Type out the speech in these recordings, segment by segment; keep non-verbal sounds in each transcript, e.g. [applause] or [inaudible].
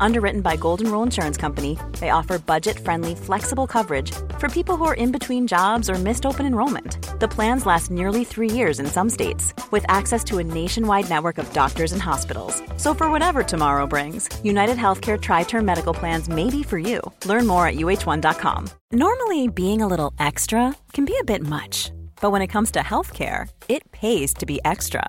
Underwritten by Golden Rule Insurance Company, they offer budget friendly, flexible coverage for people who are in between jobs or missed open enrollment. The plans last nearly three years in some states, with access to a nationwide network of doctors and hospitals. So, for whatever tomorrow brings, United Healthcare Tri Term Medical Plans may be for you. Learn more at uh1.com. Normally, being a little extra can be a bit much, but when it comes to healthcare, it pays to be extra.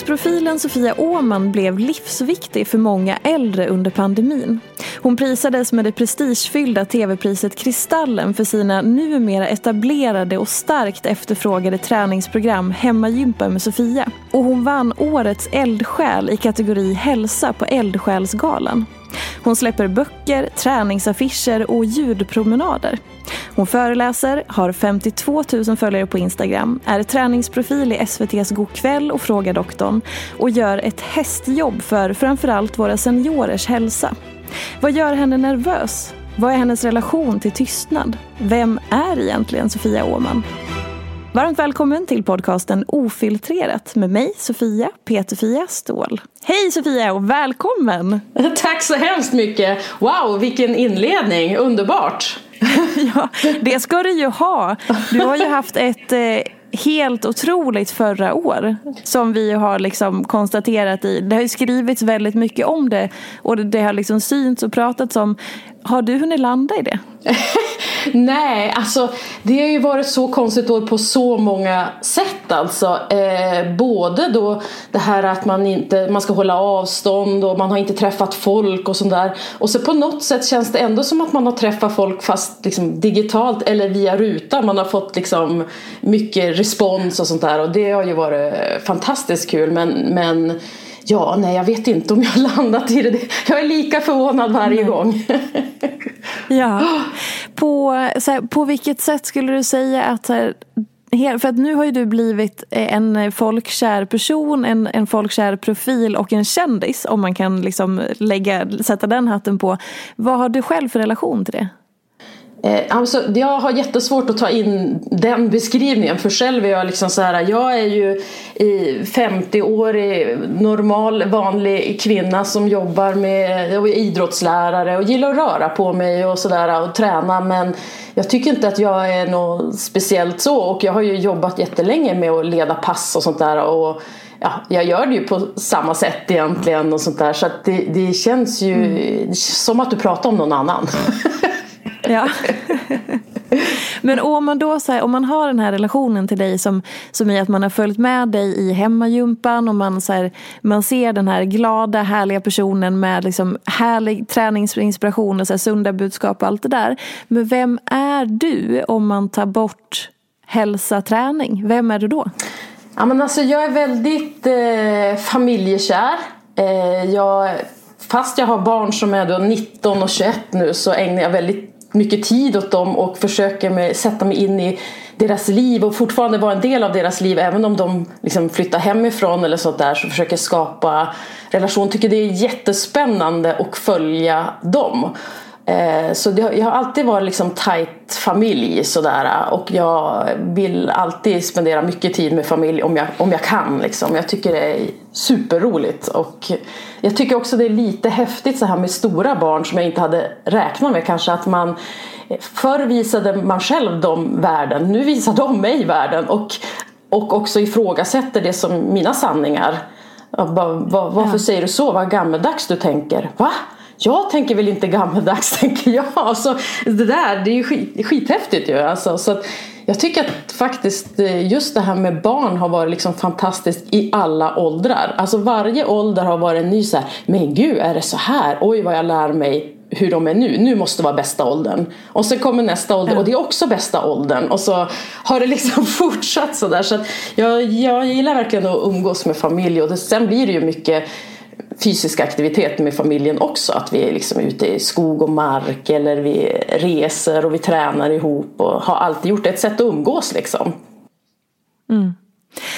Tidningsprofilen Sofia Åman blev livsviktig för många äldre under pandemin. Hon prisades med det prestigefyllda tv-priset Kristallen för sina numera etablerade och starkt efterfrågade träningsprogram Hemmagympa med Sofia. Och hon vann årets eldsjäl i kategori hälsa på Eldsjälsgalan. Hon släpper böcker, träningsaffischer och ljudpromenader. Hon föreläser, har 52 000 följare på Instagram, är träningsprofil i SVTs Go'kväll och Fråga doktorn och gör ett hästjobb för framförallt våra seniorers hälsa. Vad gör henne nervös? Vad är hennes relation till tystnad? Vem är egentligen Sofia Åman? Varmt välkommen till podcasten Ofiltrerat med mig Sofia Peterfia Ståhl. Hej Sofia och välkommen! Tack så hemskt mycket! Wow, vilken inledning! Underbart! [laughs] ja, det ska du ju ha. Du har ju haft ett eh, helt otroligt förra år som vi har liksom konstaterat i. Det har ju skrivits väldigt mycket om det och det, det har liksom synts och pratats om. Har du hunnit landa i det? [laughs] Nej, alltså det har ju varit så konstigt år på så många sätt alltså. Eh, både då det här att man inte man ska hålla avstånd och man har inte träffat folk och sånt där. Och så på något sätt känns det ändå som att man har träffat folk fast liksom digitalt eller via ruta. Man har fått liksom mycket respons och sånt där och det har ju varit fantastiskt kul men, men Ja, nej jag vet inte om jag har landat i det. Jag är lika förvånad varje mm. gång. [laughs] ja. På, så här, på vilket sätt skulle du säga att för att nu har ju du blivit en folkkär person, en, en folkkär profil och en kändis om man kan liksom lägga, sätta den hatten på. Vad har du själv för relation till det? Eh, alltså, jag har jättesvårt att ta in den beskrivningen för själv är jag liksom så här, jag är ju i 50-årig normal vanlig kvinna som jobbar med och är idrottslärare och gillar att röra på mig och sådär och träna men jag tycker inte att jag är något speciellt så och jag har ju jobbat jättelänge med att leda pass och sånt där och ja, jag gör det ju på samma sätt egentligen och sånt där så det, det känns ju mm. som att du pratar om någon annan. [laughs] Ja. [laughs] Men om man då så här, om man har den här relationen till dig som, som i att man har följt med dig i hemmagympan och man, så här, man ser den här glada härliga personen med liksom härlig träningsinspiration och så här, sunda budskap och allt det där. Men vem är du om man tar bort hälsa, träning? Vem är du då? Ja, men alltså, jag är väldigt eh, familjekär. Eh, jag, fast jag har barn som är då 19 och 21 nu så ägnar jag väldigt mycket tid åt dem och försöker med, sätta mig in i deras liv och fortfarande vara en del av deras liv även om de liksom flyttar hemifrån eller sånt där så försöker skapa relation. Tycker det är jättespännande att följa dem. Eh, så det, jag har alltid varit liksom tight familj sådär och jag vill alltid spendera mycket tid med familj om jag, om jag kan. Liksom. Jag tycker det är superroligt och jag tycker också det är lite häftigt så här med stora barn som jag inte hade räknat med kanske att man Förr visade man själv dem världen, nu visar de mig världen och, och också ifrågasätter det som mina sanningar. Varför säger du så? Vad gammeldags du tänker. Va? Jag tänker väl inte gammeldags [laughs] tänker jag. Alltså, det där det är ju skit, skithäftigt ju. Alltså, så att jag tycker att faktiskt eh, just det här med barn har varit liksom fantastiskt i alla åldrar. Alltså varje ålder har varit en ny så här, men gud är det så här? Oj vad jag lär mig hur de är nu. Nu måste vara bästa åldern. Och sen kommer nästa ålder och det är också bästa åldern. Och så har det liksom [laughs] fortsatt sådär. Så, där. så jag, jag gillar verkligen att umgås med familj och det, sen blir det ju mycket fysisk aktivitet med familjen också. Att vi är liksom ute i skog och mark eller vi reser och vi tränar ihop och har alltid gjort det. Ett sätt att umgås liksom. Mm.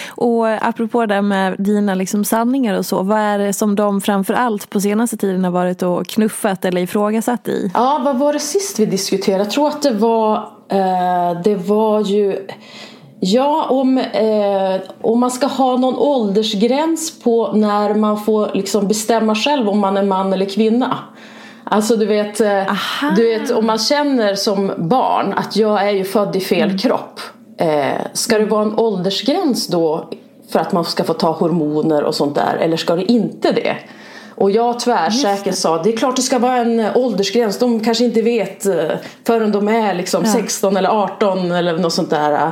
Och apropå det med dina liksom sanningar och så, vad är det som de framför allt på senaste tiden har varit och knuffat eller ifrågasatt i? Ja, vad var det sist vi diskuterade? Jag tror att det var, eh, det var ju Ja, om, eh, om man ska ha någon åldersgräns på när man får liksom bestämma själv om man är man eller kvinna. Alltså du vet, eh, du vet, om man känner som barn att jag är ju född i fel mm. kropp. Eh, ska det vara en åldersgräns då för att man ska få ta hormoner och sånt där eller ska det inte det? Och jag tvärsäkert sa det är klart det ska vara en åldersgräns. De kanske inte vet eh, förrän de är liksom ja. 16 eller 18 eller något sånt där.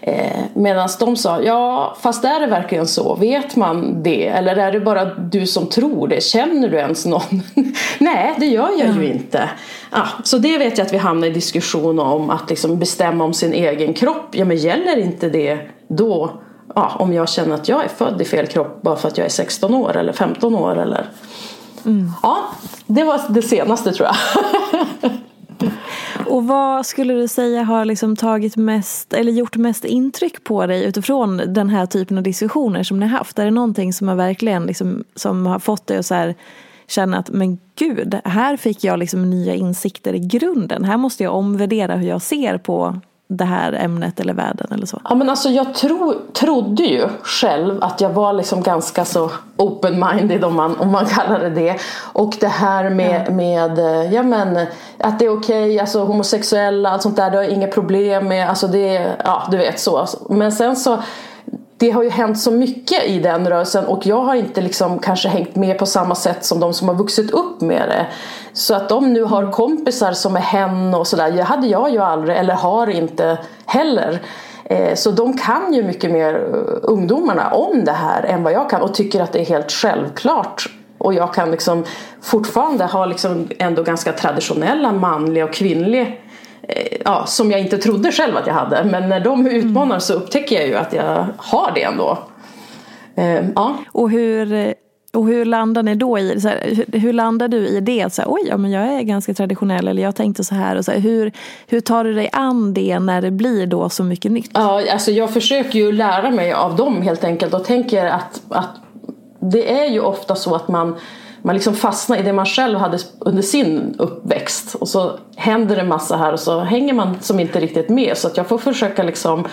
Eh, Medan de sa, ja fast är det verkligen så? Vet man det? Eller är det bara du som tror det? Känner du ens någon? [laughs] Nej, det gör jag mm. ju inte. Ja, så det vet jag att vi hamnar i diskussion om, att liksom bestämma om sin egen kropp. Ja men gäller inte det då? Ja, om jag känner att jag är född i fel kropp bara för att jag är 16 år eller 15 år eller mm. Ja, det var det senaste tror jag. [laughs] Och vad skulle du säga har liksom tagit mest, eller gjort mest intryck på dig utifrån den här typen av diskussioner som ni har haft? Är det någonting som har verkligen liksom, som har fått dig att så här, känna att men gud, här fick jag liksom nya insikter i grunden. Här måste jag omvärdera hur jag ser på det här ämnet eller världen eller så? Ja men alltså jag tro, trodde ju själv att jag var liksom ganska så open-minded om man, om man kallar det det. Och det här med, ja. med ja men att det är okej, okay, alltså homosexuella, allt sånt där, det har jag inga problem med. Alltså det, ja du vet så. Men sen så det har ju hänt så mycket i den rörelsen och jag har inte liksom kanske hängt med på samma sätt som de som har vuxit upp med det. Så att de nu har kompisar som är hen och sådär, det hade jag ju aldrig eller har inte heller. Eh, så de kan ju mycket mer eh, ungdomarna om det här än vad jag kan och tycker att det är helt självklart. Och jag kan liksom fortfarande ha liksom ändå ganska traditionella manliga och kvinnliga ja, som jag inte trodde själv att jag hade. Men när de utmanar så upptäcker jag ju att jag har det ändå. Eh, ja. Och hur, och hur landar ni då i så här, hur, landar du i det? Så här, Oj, ja, men jag är ganska traditionell eller jag tänkte så här. Och så här, hur, hur tar du dig an det när det blir då så mycket nytt? Ja, alltså jag försöker ju lära mig av dem helt enkelt och tänker att, att det är ju ofta så att man man liksom fastnar i det man själv hade under sin uppväxt och så händer det massa här och så hänger man som inte riktigt med så att jag får försöka liksom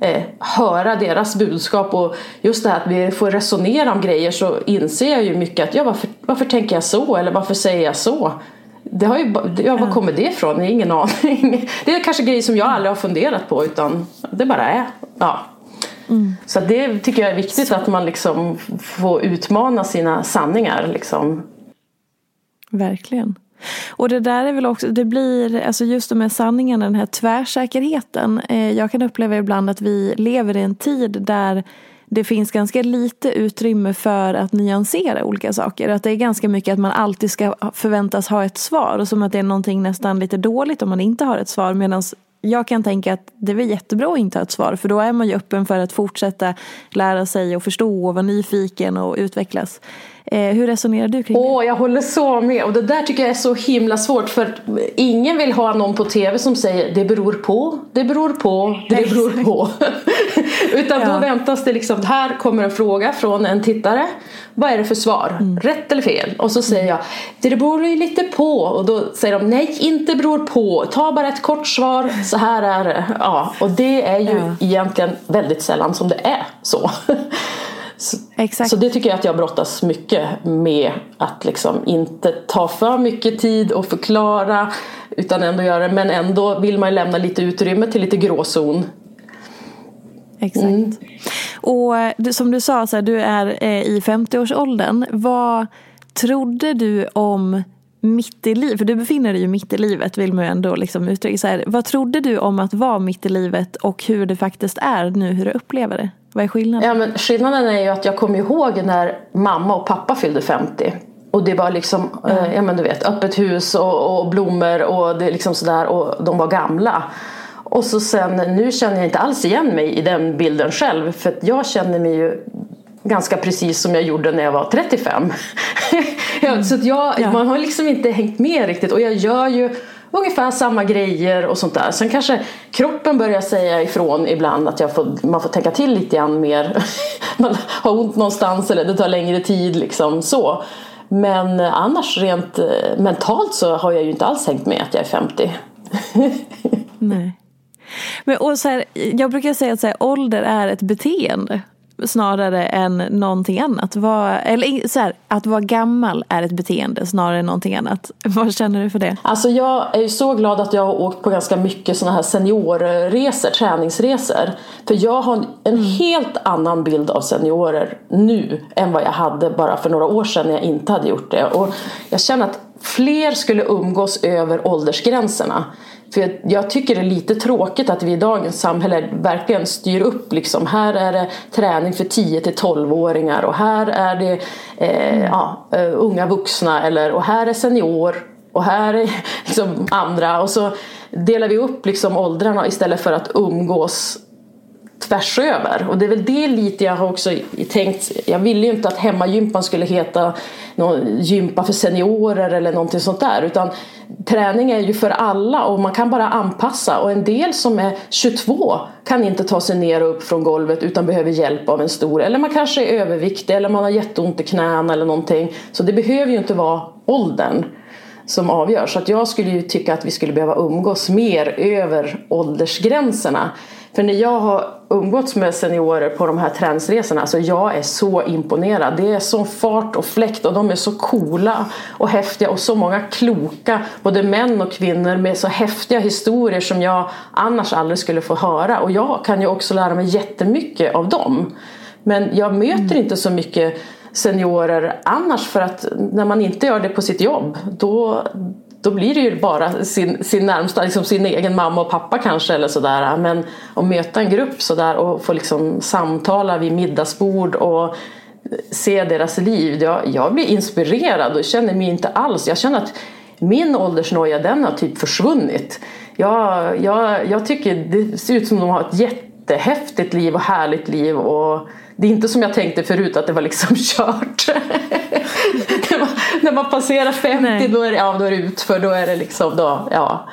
eh, höra deras budskap och just det här att vi får resonera om grejer så inser jag ju mycket att ja, varför, varför tänker jag så eller varför säger jag så? Det har ju, ja, var kommer det ifrån? Ingen aning. [laughs] Det är kanske grejer som jag aldrig har funderat på utan det bara är. Ja. Mm. Så det tycker jag är viktigt så. att man liksom får utmana sina sanningar. Liksom. Verkligen. Och det där är väl också, det blir, alltså just de här sanningarna, den här tvärsäkerheten. Eh, jag kan uppleva ibland att vi lever i en tid där det finns ganska lite utrymme för att nyansera olika saker. Att det är ganska mycket att man alltid ska förväntas ha ett svar. Och som att det är någonting nästan lite dåligt om man inte har ett svar. Medan jag kan tänka att det är väl jättebra att inte ha ett svar för då är man ju öppen för att fortsätta lära sig och förstå och vara nyfiken och utvecklas. Eh, hur resonerar du kring Åh, det? jag håller så med. Och det där tycker jag är så himla svårt. För ingen vill ha någon på tv som säger det beror på, det beror på, det beror på. [laughs] Utan ja. då väntas det liksom, här kommer en fråga från en tittare. Vad är det för svar? Mm. Rätt eller fel? Och så säger jag, det beror ju lite på. Och då säger de, nej inte beror på. Ta bara ett kort svar, så här är det. Ja, och det är ju ja. egentligen väldigt sällan som det är så. [laughs] Så, Exakt. så det tycker jag att jag brottas mycket med. Att liksom inte ta för mycket tid och förklara. Utan ändå göra det. Men ändå vill man lämna lite utrymme till lite gråzon. Exakt. Mm. Och som du sa, så här, du är eh, i 50-årsåldern. Vad trodde du om mitt i livet, för du befinner dig ju mitt i livet vill man ju ändå liksom uttrycka. Så här, vad trodde du om att vara mitt i livet och hur det faktiskt är nu, hur du upplever det? Vad är skillnaden? Ja, men skillnaden är ju att jag kommer ihåg när mamma och pappa fyllde 50. Och det var liksom, mm. eh, ja men du vet, öppet hus och, och blommor och det liksom sådär och de var gamla. Och så sen, nu känner jag inte alls igen mig i den bilden själv för jag känner mig ju ganska precis som jag gjorde när jag var 35. [laughs] mm. så att jag, ja. man har liksom inte hängt med riktigt och jag gör ju ungefär samma grejer och sånt där. Sen kanske kroppen börjar säga ifrån ibland att jag får, man får tänka till lite grann mer. [laughs] man har ont någonstans eller det tar längre tid liksom så. Men annars rent eh, mentalt så har jag ju inte alls hängt med att jag är 50. [laughs] Nej. Men, och så här, jag brukar säga att så här, ålder är ett beteende snarare än någonting annat. Var, eller så här, att vara gammal är ett beteende snarare än någonting annat. [laughs] Vad känner du för det? Alltså jag är ju så glad att jag har åkt på ganska mycket sådana här seniorresor, träningsresor. För jag har en helt annan bild av seniorer nu än vad jag hade bara för några år sedan när jag inte hade gjort det. Och jag känner att fler skulle umgås över åldersgränserna. För jag, tycker det är lite tråkigt att vi i dagens samhälle verkligen styr upp liksom. Här är det träning för 10 till 12-åringar och här är det eh, mm. ja, uh, unga vuxna eller, och här är senior och här är [laughs] liksom andra och så delar vi upp liksom åldrarna istället för att umgås tvärs över. Och det är väl det lite jag har också tänkt. Jag ville ju inte att hemmagympan skulle heta någon gympa för seniorer eller någonting sånt där. Utan träning är ju för alla och man kan bara anpassa. Och en del som är 22 kan inte ta sig ner och upp från golvet utan behöver hjälp av en stor. Eller man kanske är överviktig eller man har jätteont i knäna eller någonting. Så det behöver ju inte vara åldern som avgör. Så att jag skulle ju tycka att vi skulle behöva umgås mer över åldersgränserna. För när jag har umgåtts med seniorer på de här träningsresorna, alltså jag är så imponerad. Det är så fart och fläkt och de är så coola och häftiga och så många kloka, både män och kvinnor med så häftiga historier som jag annars aldrig skulle få höra. Och jag kan ju också lära mig jättemycket av dem. Men jag möter mm. inte så mycket seniorer annars för att när man inte gör det på sitt jobb då, då blir det ju bara sin, sin närmsta, liksom sin egen mamma och pappa kanske eller sådär. Men att möta en grupp sådär och få liksom samtala vid middagsbord och se deras liv. Jag, jag blir inspirerad och känner mig inte alls, jag känner att min åldersnoja den har typ försvunnit. Jag, jag, jag tycker det ser ut som att de har ett jättehäftigt liv och härligt liv och det är inte som jag tänkte förut att det var liksom [laughs] kört. när, man, när man passerar 50 då är, det, ja, då är det utför, då är det liksom då, ja.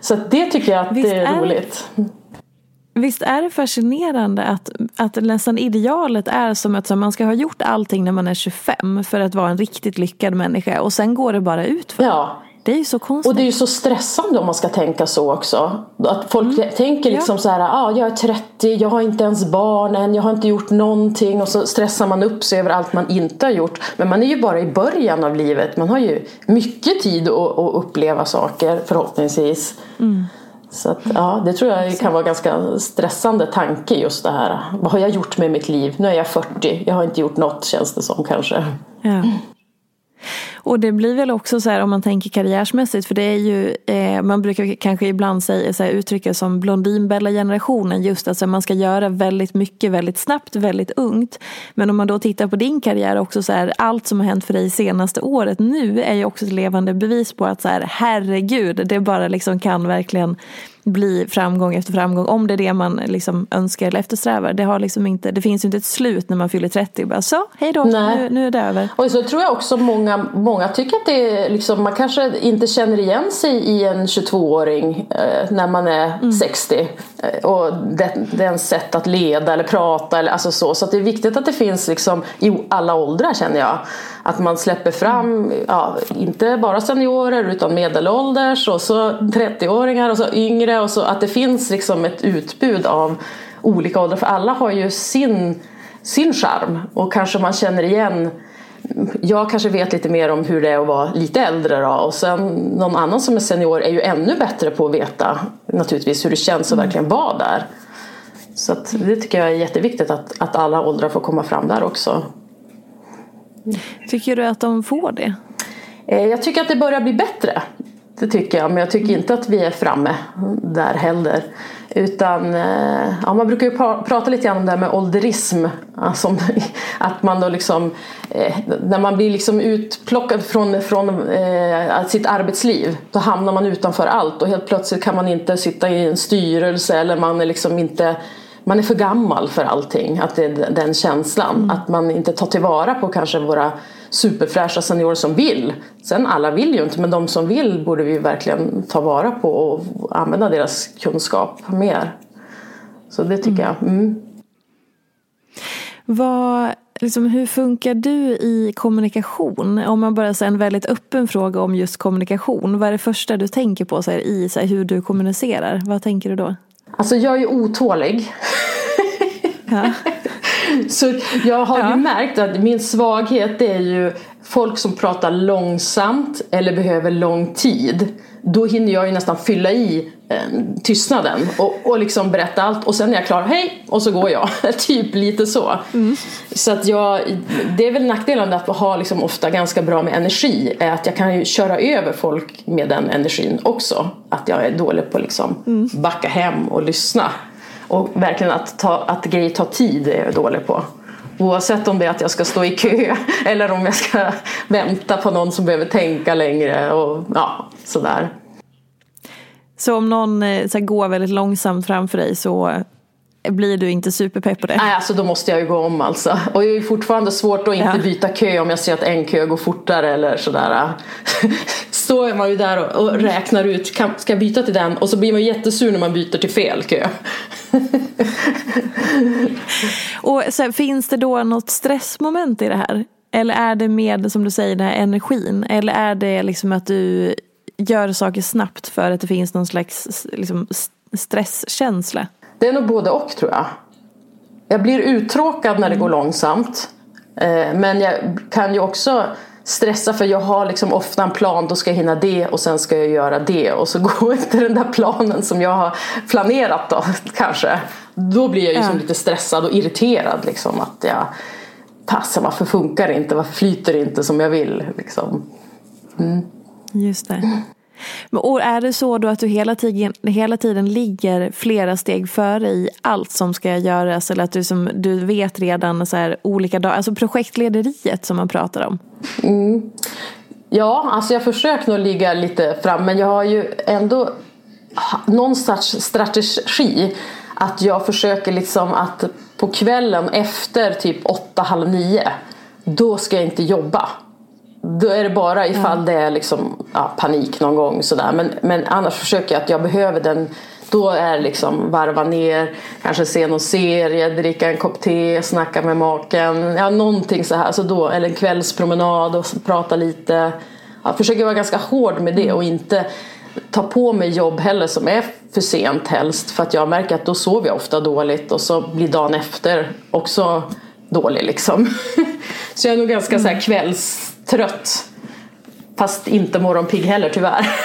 Så det tycker jag att Visst det är, är roligt. Visst är det fascinerande att, att nästan idealet är som att man ska ha gjort allting när man är 25 för att vara en riktigt lyckad människa och sen går det bara ut för. Ja, det är så konstigt. Och det är ju så stressande om man ska tänka så också. Att folk mm. tänker liksom ja. så här, ah, jag är 30, jag har inte ens barn än, jag har inte gjort någonting och så stressar man upp sig över allt man inte har gjort. Men man är ju bara i början av livet, man har ju mycket tid att, att uppleva saker förhoppningsvis. Mm. Så att, ja, det tror jag kan vara ganska stressande tanke just det här. Vad har jag gjort med mitt liv? Nu är jag 40, jag har inte gjort något känns det som kanske. Ja. Och det blir väl också så här om man tänker karriärsmässigt för det är ju eh, man brukar kanske ibland säga, så här, uttrycka som blondinbella-generationen just att man ska göra väldigt mycket väldigt snabbt, väldigt ungt. Men om man då tittar på din karriär också så här, allt som har hänt för dig senaste året nu är ju också ett levande bevis på att så här, herregud, det bara liksom kan verkligen bli framgång efter framgång. Om det är det man liksom önskar eller eftersträvar. Det, har liksom inte, det finns ju inte ett slut när man fyller 30 och bara så, hej då, nu, nu, är det över. Och så tror jag också många, många tycker att det är liksom, man kanske inte känner igen sig i en 22-åring eh, när man är mm. 60. Eh, och den, den sätt att leda eller prata eller alltså så. Så det är viktigt att det finns liksom i alla åldrar känner jag. Att man släpper fram, ja, inte bara seniorer utan medelålders och så 30-åringar och så yngre och så att det finns liksom ett utbud av olika åldrar för alla har ju sin, sin charm och kanske man känner igen jag kanske vet lite mer om hur det är att vara lite äldre då. och sen någon annan som är senior är ju ännu bättre på att veta naturligtvis hur det känns att verkligen vara där. Så det tycker jag är jätteviktigt att, att alla åldrar får komma fram där också. Tycker du att de får det? Eh, jag tycker att det börjar bli bättre. Det tycker jag, men jag tycker inte att vi är framme där heller. Utan, eh, ja, man brukar ju prata lite grann om det här med ålderism. Alltså, [laughs] att man då liksom, eh, när man blir liksom utplockad från, från eh, sitt arbetsliv, då hamnar man utanför allt och helt plötsligt kan man inte sitta i en styrelse eller man är liksom inte man är för gammal för allting, att det är den känslan. Mm. Att man inte tar tillvara på kanske våra superfräscha seniorer som vill. Sen alla vill ju inte, men de som vill borde vi verkligen ta vara på och använda deras kunskap mer. Så det tycker mm. jag. Mm. Vad, liksom, hur funkar du i kommunikation? Om man bara säger en väldigt öppen fråga om just kommunikation. Vad är det första du tänker på så här, i så här, hur du kommunicerar? Vad tänker du då? Alltså jag är ju otålig. Ja. [laughs] Så jag har ja. ju märkt att min svaghet är ju folk som pratar långsamt eller behöver lång tid. Då hinner jag ju nästan fylla i eh, tystnaden och, och liksom berätta allt och sen är jag klar, hej, och så går jag. [laughs] typ lite så. Mm. Så att jag, det är väl nackdelen att ha liksom ofta ganska bra med energi, är att jag kan ju köra över folk med den energin också. Att jag är dålig på att liksom mm. backa hem och lyssna. Och verkligen att, ta, att grejer tar tid är jag dålig på. Oavsett om det är att jag ska stå i kö [laughs] eller om jag ska [laughs] vänta på någon som behöver tänka längre och ja, sådär. Så om någon eh, så här, går väldigt långsamt framför dig så blir du inte superpepp på det? Nej, alltså då måste jag ju gå om alltså. Och det är fortfarande svårt att inte ja. byta kö om jag ser att en kö går fortare eller sådär. [laughs] Står man ju där och, och räknar ut, ska jag byta till den? Och så blir man jättesur när man byter till fel kö. [laughs] och så finns det då något stressmoment i det här? Eller är det med, som du säger, den här energin? Eller är det liksom att du gör saker snabbt för att det finns någon slags liksom, stresskänsla? Det är nog både och tror jag. Jag blir uttråkad när det går långsamt. Eh, men jag kan ju också stressa för jag har liksom ofta en plan, då ska jag hinna det och sen ska jag göra det och så [laughs] går inte den där planen som jag har planerat då [laughs] kanske. Då blir jag ju ja. lite stressad och irriterad liksom att jag passar, varför funkar det inte, varför flyter det inte som jag vill liksom. Mm. Just det. Och är det så då att du hela tiden, hela tiden ligger flera steg före i allt som ska göras eller att du, som, du vet redan så här olika dagar, alltså projektlederiet som man pratar om? Mm. Ja, alltså jag försöker nog ligga lite fram men jag har ju ändå någon sorts strategi att jag försöker liksom att på kvällen efter typ åtta, halv nio då ska jag inte jobba då är det bara ifall det är liksom, ja, panik någon gång sådär. Men, men annars försöker jag att jag behöver den då är liksom varva ner, kanske se någon serie, dricka en kopp te, snacka med maken. Ja, någonting så här. Så då, eller en kvällspromenad och prata lite. Jag försöker vara ganska hård med det och inte ta på mig jobb heller som är för sent helst. För att jag märker att då sover jag ofta dåligt och så blir dagen efter också dålig liksom. [laughs] Så jag är nog ganska mm. så här kvälls trött. Fast inte morgonpigg heller tyvärr. [laughs]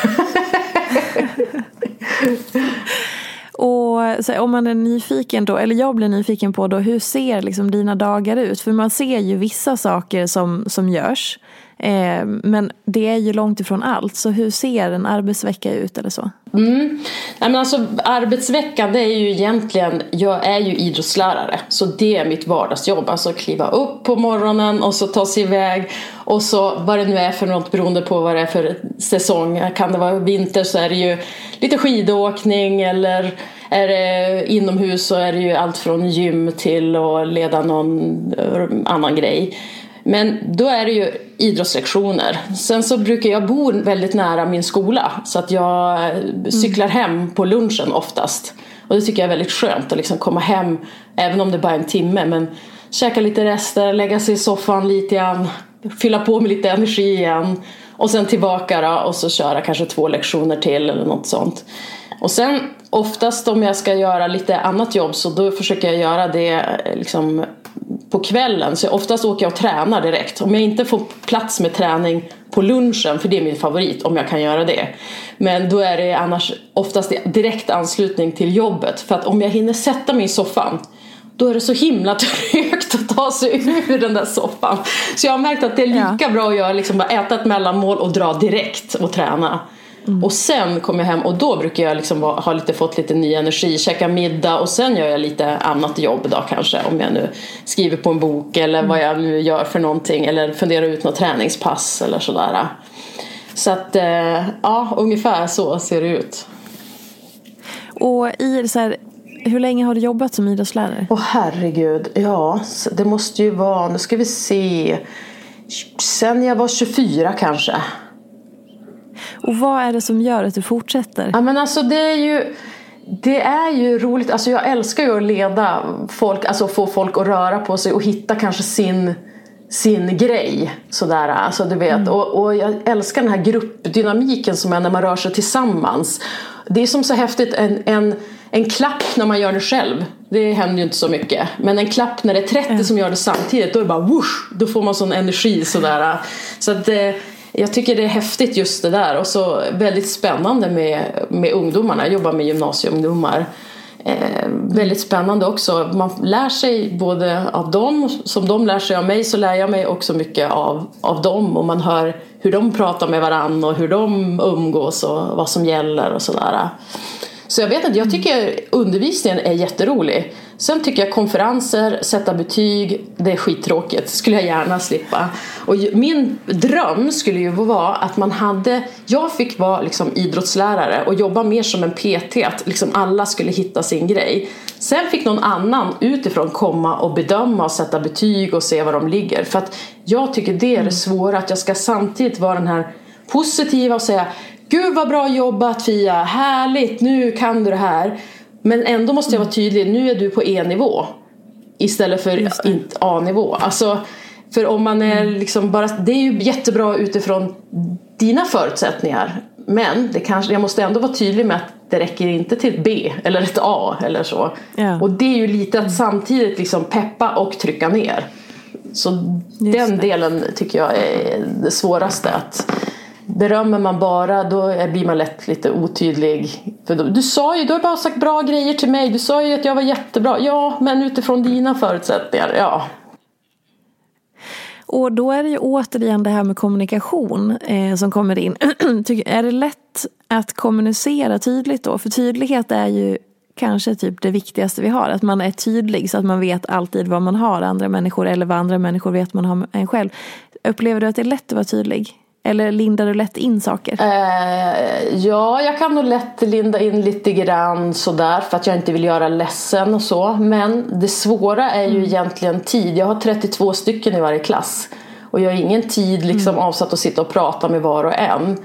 Och här, om man är nyfiken då, eller jag blir nyfiken på då, hur ser liksom dina dagar ut? För man ser ju vissa saker som, som görs. Eh, men det är ju långt ifrån allt. Så hur ser en arbetsvecka ut eller så? Mm. Nej, men alltså, arbetsveckan det är ju egentligen, jag är ju idrottslärare så det är mitt vardagsjobb. Alltså kliva upp på morgonen och så ta sig iväg och så vad det nu är för något beroende på vad det är för säsong. Kan det vara vinter så är det ju lite skidåkning eller är det inomhus så är det ju allt från gym till att leda någon eh, annan grej. Men då är det ju idrottslektioner. Sen så brukar jag bo väldigt nära min skola så att jag cyklar hem på lunchen oftast. Och det tycker jag är väldigt skönt att liksom komma hem, även om det bara är en timme, men käka lite rester, lägga sig i soffan lite grann, fylla på med lite energi igen och sen tillbaka då, och så köra kanske två lektioner till eller något sånt. Och sen oftast om jag ska göra lite annat jobb så då försöker jag göra det liksom på kvällen. Så oftast åker jag och tränar direkt. Om jag inte får plats med träning på lunchen, för det är min favorit om jag kan göra det. Men då är det annars oftast direkt anslutning till jobbet. För att om jag hinner sätta mig i soffan då är det så himla [laughs] trögt att ta sig ur den där soffan. Så jag har märkt att det är lika ja. bra att göra, liksom bara äta ett mellanmål och dra direkt och träna. Mm. Och sen kommer jag hem och då brukar jag liksom ha lite, fått lite ny energi, käka middag och sen gör jag lite annat jobb då kanske. Om jag nu skriver på en bok eller mm. vad jag nu gör för någonting eller funderar ut något träningspass eller sådär. Så att eh, ja, ungefär så ser det ut. Och i så här, hur länge har du jobbat som idrottslärare? Åh oh, herregud, ja det måste ju vara, nu ska vi se, sen jag var 24 kanske. Och vad är det som gör att du fortsätter? Ja, men alltså det är ju det är ju roligt, alltså jag älskar ju att leda folk, alltså få folk att röra på sig och hitta kanske sin, sin grej. Sådär, alltså du vet. Mm. Och, och jag älskar den här gruppdynamiken som är när man rör sig tillsammans. Det är som så häftigt, en, en, en klapp när man gör det själv, det händer ju inte så mycket. Men en klapp när det är 30 mm. som gör det samtidigt, då är det bara whoosh, då får man sån energi sådär. Så att, eh, jag tycker det är häftigt just det där och så väldigt spännande med, med ungdomarna. Jag jobbar med gymnasieungdomar. Eh, väldigt spännande också. Man lär sig både av dem, som de lär sig av mig så lär jag mig också mycket av, av dem och man hör hur de pratar med varandra och hur de umgås och vad som gäller och sådär. Så jag vet inte, jag tycker undervisningen är jätterolig. Sen tycker jag konferenser, sätta betyg, det är skittråkigt. skulle jag gärna slippa. Och min dröm skulle ju vara att man hade, jag fick vara liksom idrottslärare och jobba mer som en PT, att liksom alla skulle hitta sin grej. Sen fick någon annan utifrån komma och bedöma och sätta betyg och se var de ligger. För att jag tycker det är det mm. svåra, att jag ska samtidigt vara den här positiva och säga Gud vad bra jobbat Fia, härligt, nu kan du det här. Men ändå måste jag vara tydlig, nu är du på E-nivå. Istället för A-nivå. Alltså, för om man är mm. liksom bara, det är ju jättebra utifrån dina förutsättningar. Men det kanske, jag måste ändå vara tydlig med att det räcker inte till ett B eller ett A eller så. Ja. Och det är ju lite att samtidigt liksom peppa och trycka ner. Så Just den det. delen tycker jag är det svåraste. Att Berömmer man bara då blir man lätt lite otydlig. För du sa ju, du har bara sagt bra grejer till mig. Du sa ju att jag var jättebra. Ja, men utifrån dina förutsättningar, ja. Och då är det ju återigen det här med kommunikation eh, som kommer in. [clears throat] är det lätt att kommunicera tydligt då? För tydlighet är ju kanske typ det viktigaste vi har. Att man är tydlig så att man vet alltid vad man har andra människor eller vad andra människor vet man har en själv. Upplever du att det är lätt att vara tydlig? Eller lindar du lätt in saker? Eh, ja, jag kan nog lätt linda in lite grann sådär för att jag inte vill göra ledsen och så. Men det svåra är ju mm. egentligen tid. Jag har 32 stycken i varje klass. Och jag har ingen tid liksom mm. avsatt att sitta och prata med var och en.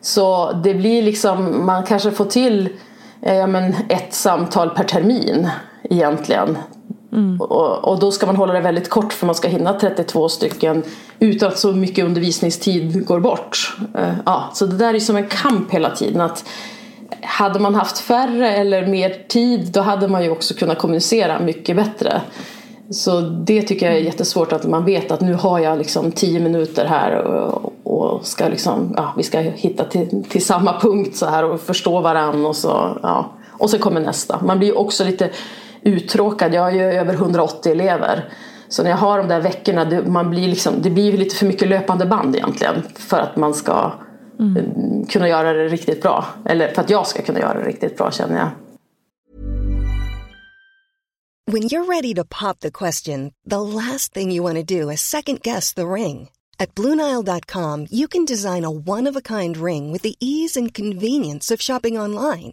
Så det blir liksom, man kanske får till eh, men ett samtal per termin egentligen. Mm. Och, och, då ska man hålla det väldigt kort för man ska hinna 32 stycken utan att så mycket undervisningstid går bort. Uh, ja, så det där är som en kamp hela tiden. Att hade man haft färre eller mer tid då hade man ju också kunnat kommunicera mycket bättre. Så det tycker jag är jättesvårt att man vet att nu har jag liksom tio minuter här och, och ska liksom, ja, vi ska hitta till, till samma punkt så här och förstå varandra och så, ja. Och så kommer nästa. Man blir ju också lite uttråkad. Jag har ju över 180 elever. Så när jag har de där veckorna, det, man blir liksom, det blir lite för mycket löpande band egentligen för att man ska mm. kunna göra det riktigt bra. Eller för att jag ska kunna göra det riktigt bra känner jag. When you're ready to pop the question, the last thing you want to do is second guess the ring. At BlueNile.com you can design a one-of-a-kind ring with the ease and convenience of shopping online.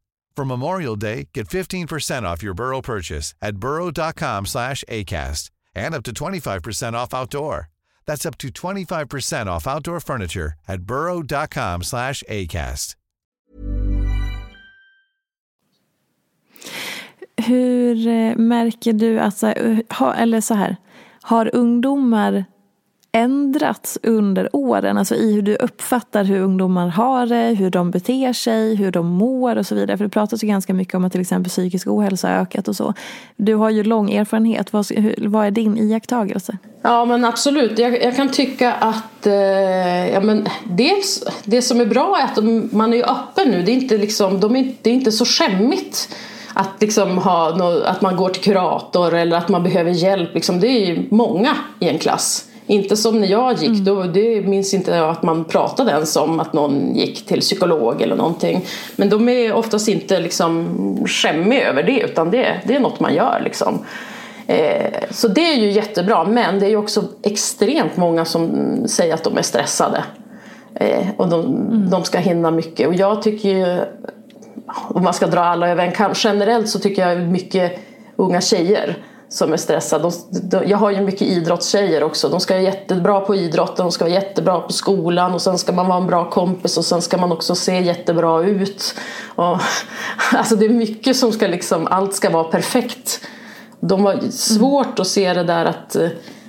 For Memorial Day, get 15% off your Burrow purchase at burrow.com slash ACAST and up to 25% off outdoor. That's up to 25% off outdoor furniture at burrow.com slash ACAST. Hur eh, märker du, alltså, eller så här, har ungdomar ändrats under åren? Alltså i hur du uppfattar hur ungdomar har det, hur de beter sig, hur de mår och så vidare. För det pratas ju ganska mycket om att till exempel psykisk ohälsa har ökat och så. Du har ju lång erfarenhet. Vad, vad är din iakttagelse? Ja men absolut. Jag, jag kan tycka att eh, ja, men dels, det som är bra är att de, man är öppen nu. Det är inte, liksom, de är, det är inte så skämmigt att, liksom ha något, att man går till kurator eller att man behöver hjälp. Liksom, det är ju många i en klass. Inte som när jag gick, mm. då, det minns inte jag att man pratade ens om att någon gick till psykolog eller någonting. Men de är oftast inte liksom skämmiga över det utan det, det är något man gör. Liksom. Eh, så det är ju jättebra men det är ju också extremt många som säger att de är stressade. Eh, och de, mm. de ska hinna mycket och jag tycker ju om man ska dra alla över en kam generellt så tycker jag mycket unga tjejer som är stressade. De, de, jag har ju mycket idrottstjejer också. De ska vara jättebra på idrotten, de ska vara jättebra på skolan och sen ska man vara en bra kompis och sen ska man också se jättebra ut. Och, [laughs] alltså det är mycket som ska liksom, allt ska vara perfekt. De har svårt att se det där att,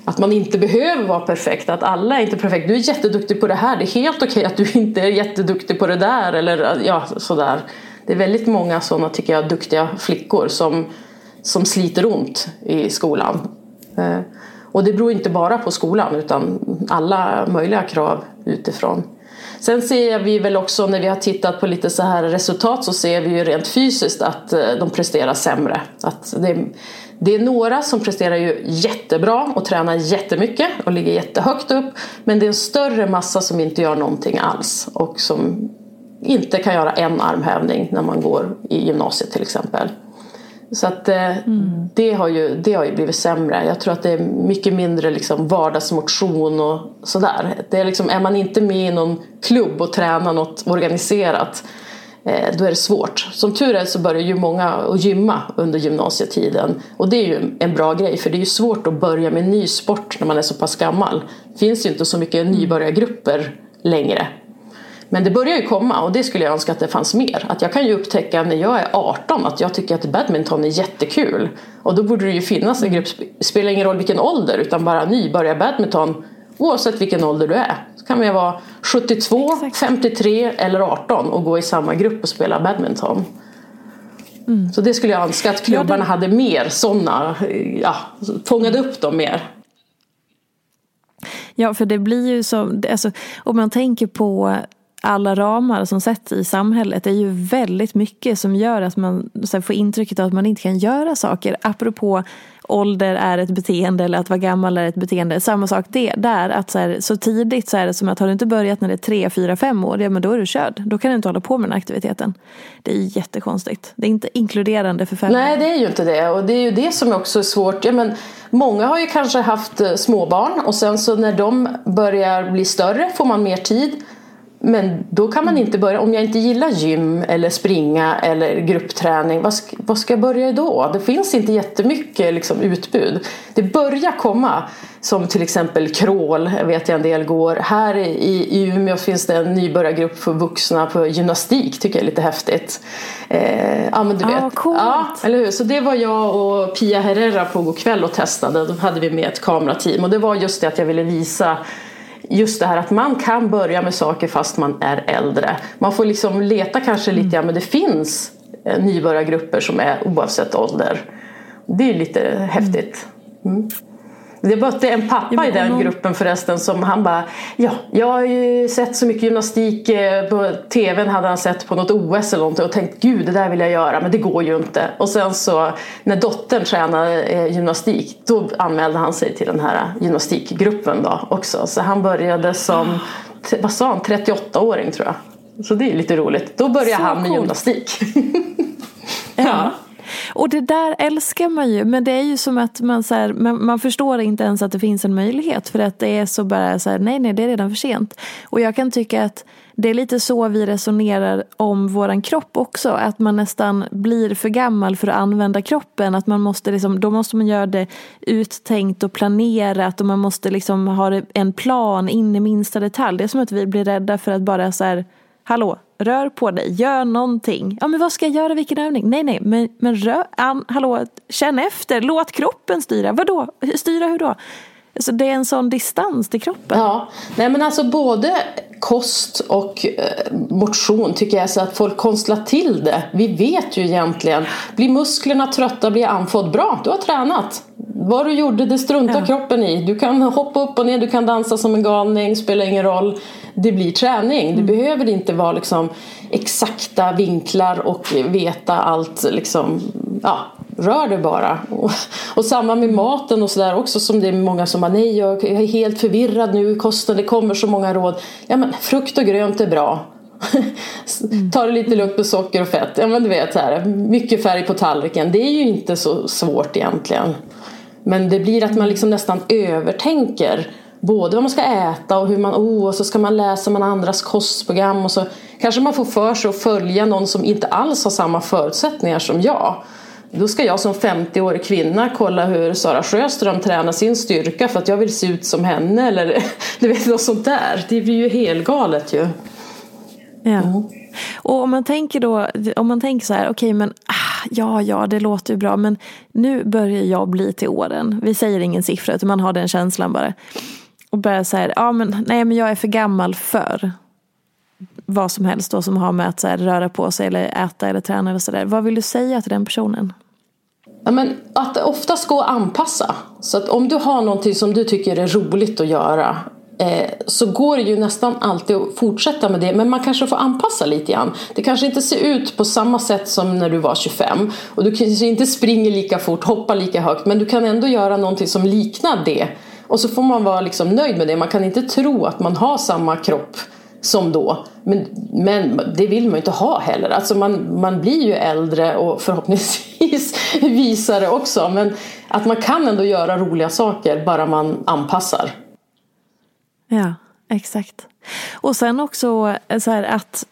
att man inte behöver vara perfekt, att alla är inte perfekta. Du är jätteduktig på det här, det är helt okej okay att du [laughs] inte är jätteduktig på det där eller ja, sådär. Det är väldigt många sådana, tycker jag, duktiga flickor som som sliter ont i skolan. Eh, och det beror inte bara på skolan utan alla möjliga krav utifrån. Sen ser vi väl också när vi har tittat på lite så här resultat så ser vi ju rent fysiskt att eh, de presterar sämre. Att det, det är några som presterar ju jättebra och tränar jättemycket och ligger jättehögt upp. Men det är en större massa som inte gör någonting alls och som inte kan göra en armhävning när man går i gymnasiet till exempel. Så att eh, mm. det, har ju, det har ju blivit sämre. Jag tror att det är mycket mindre liksom vardagsmotion och sådär. Det är, liksom, är man inte med i någon klubb och tränar något organiserat eh, då är det svårt. Som tur är så börjar ju många att gymma under gymnasietiden. Och det är ju en bra grej för det är ju svårt att börja med en ny sport när man är så pass gammal. Det finns ju inte så mycket nybörjargrupper längre. Men det börjar ju komma och det skulle jag önska att det fanns mer. Att jag kan ju upptäcka när jag är 18 att jag tycker att badminton är jättekul. Och då borde det ju finnas en grupp, spelar ingen roll vilken ålder, utan bara nybörjar badminton. Oavsett vilken ålder du är. Så kan man vara 72, Exakt. 53 eller 18 och gå i samma grupp och spela badminton. Mm. Så det skulle jag önska att klubbarna ja, det... hade mer sådana, ja, fångade upp dem mer. Ja, för det blir ju så, alltså, om man tänker på alla ramar som sätts i samhället. Det är ju väldigt mycket som gör att man får intrycket av att man inte kan göra saker. Apropå ålder är ett beteende eller att vara gammal är ett beteende. Samma sak det, där. Att så, här, så tidigt så är det som att har du inte börjat när det är tre, fyra, fem år, ja men då är du körd. Då kan du inte hålla på med den aktiviteten. Det är jättekonstigt. Det är inte inkluderande för fem Nej, det är ju inte det. Och det är ju det som också är svårt. Ja, men många har ju kanske haft eh, småbarn och sen så när de börjar bli större får man mer tid. Men då kan man inte börja, om jag inte gillar gym eller springa eller gruppträning, vad ska, vad ska jag börja då? Det finns inte jättemycket liksom, utbud. Det börjar komma, som till exempel crawl, vet jag en del går. Här i, i Umeå finns det en nybörjargrupp för vuxna på gymnastik, tycker jag är lite häftigt. Eh, ja men du vet. Ah, coolt. Ja, eller hur? Så det var jag och Pia Herrera på God kväll och testade. Då hade vi med ett kamerateam och det var just det att jag ville visa just det här att man kan börja med saker fast man är äldre. Man får liksom leta kanske lite, ja men det finns eh, nybörjargrupper som är oavsett ålder. Det är lite häftigt. Mm. Jag mötte en pappa i den gruppen förresten som han bara Ja, jag har ju sett så mycket gymnastik eh, på tvn hade han sett på något OS eller någonting och tänkt gud det där vill jag göra men det går ju inte. Och sen så när dottern tränade eh, gymnastik då anmälde han sig till den här gymnastikgruppen då också. Så han började som, vad sa han, 38-åring tror jag. Så det är lite roligt. Då började så han med coolt. gymnastik. ja. [laughs] Och det där älskar man ju. Men det är ju som att man, så här, man, man, förstår inte ens att det finns en möjlighet. För att det är så bara så här, nej nej det är redan för sent. Och jag kan tycka att det är lite så vi resonerar om våran kropp också. Att man nästan blir för gammal för att använda kroppen. Att man måste liksom, då måste man göra det uttänkt och planerat. Och man måste liksom ha en plan in i minsta detalj. Det är som att vi blir rädda för att bara så här, hallå, rör på dig, gör någonting. Ja men vad ska jag göra, vilken övning? Nej nej, men, men rör, an, hallå, känn efter, låt kroppen styra. Vadå, styra hur då? Alltså det är en sån distans till kroppen. Ja, nej men alltså både kost och eh, motion tycker jag så att folk konstlar till det. Vi vet ju egentligen. Blir musklerna trötta, blir andfådd, bra, du har tränat. Vad du gjorde, det struntar ja. kroppen i. Du kan hoppa upp och ner, du kan dansa som en galning, spelar ingen roll. Det blir träning. Mm. behöver inte vara liksom exakta vinklar och veta allt liksom, ja, rör det bara. Och, och samma med maten och sådär också som det är många som bara nej jag är helt förvirrad nu i kosten, det kommer så många råd. Ja men frukt och grönt är bra. [laughs] Ta det lite lugnt med socker och fett. Ja men du vet här, mycket färg på tallriken. Det är ju inte så svårt egentligen. Men det blir att man liksom nästan övertänker både vad man ska äta och hur man, oh, och så ska man läsa man andras kostprogram och så kanske man får för sig att följa någon som inte alls har samma förutsättningar som jag. Då ska jag som 50-årig kvinna kolla hur Sara Sjöström tränar sin styrka för att jag vill se ut som henne eller [laughs] du vet något sånt där. Det blir ju helgalet ju. Ja. Mm. Och om man tänker då, om man tänker så här, okej okay, men ah, ja, ja, det låter ju bra, men nu börjar jag bli till åren. Vi säger ingen siffra, utan man har den känslan bara. Och börjar säga, ja men nej men jag är för gammal för vad som helst då som har med att så här, röra på sig eller äta eller träna eller sådär. Vad vill du säga till den personen? Ja, men att oftast gå att anpassa. Så att om du har någonting som du tycker är roligt att göra eh, så går det ju nästan alltid att fortsätta med det men man kanske får anpassa lite grann. Det kanske inte ser ut på samma sätt som när du var 25 och du kanske inte springer lika fort, hoppar lika högt men du kan ändå göra någonting som liknar det och så får man vara liksom nöjd med det. Man kan inte tro att man har samma kropp som då. Men, men det vill man ju inte ha heller. Alltså man, man blir ju äldre och förhoppningsvis [laughs] visare också. Men att man kan ändå göra roliga saker bara man anpassar. Ja, exakt. Och sen också så här att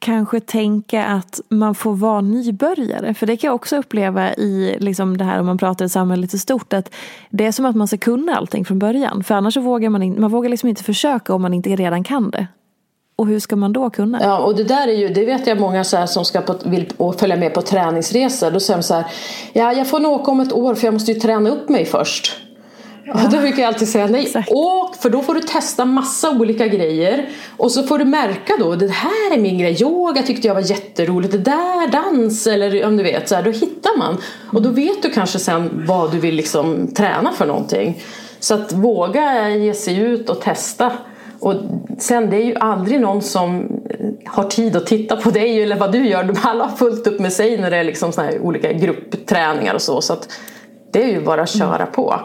kanske tänka att man får vara nybörjare. För det kan jag också uppleva i liksom det här om man pratar i samhället i stort. Att det är som att man ska kunna allting från början. För annars så vågar man, in, man vågar liksom inte försöka om man inte redan kan det. Och hur ska man då kunna? Ja, och det där är ju, det vet jag många så som ska på, vill följa med på träningsresor. Då säger de så här, ja jag får nog åka om ett år för jag måste ju träna upp mig först. Ja. Då brukar jag alltid säga nej, Exakt. åk för då får du testa massa olika grejer och så får du märka då, det här är min grej, yoga tyckte jag var jätteroligt, det där, dans eller om du vet, så här, då hittar man. Och då vet du kanske sen vad du vill liksom träna för någonting. Så att våga ge sig ut och testa. Och sen det är ju aldrig någon som eh, har tid att titta på dig eller vad du gör. Alla har fullt upp med sig när det är liksom såna här olika gruppträningar och så. Så att det är ju bara att köra på.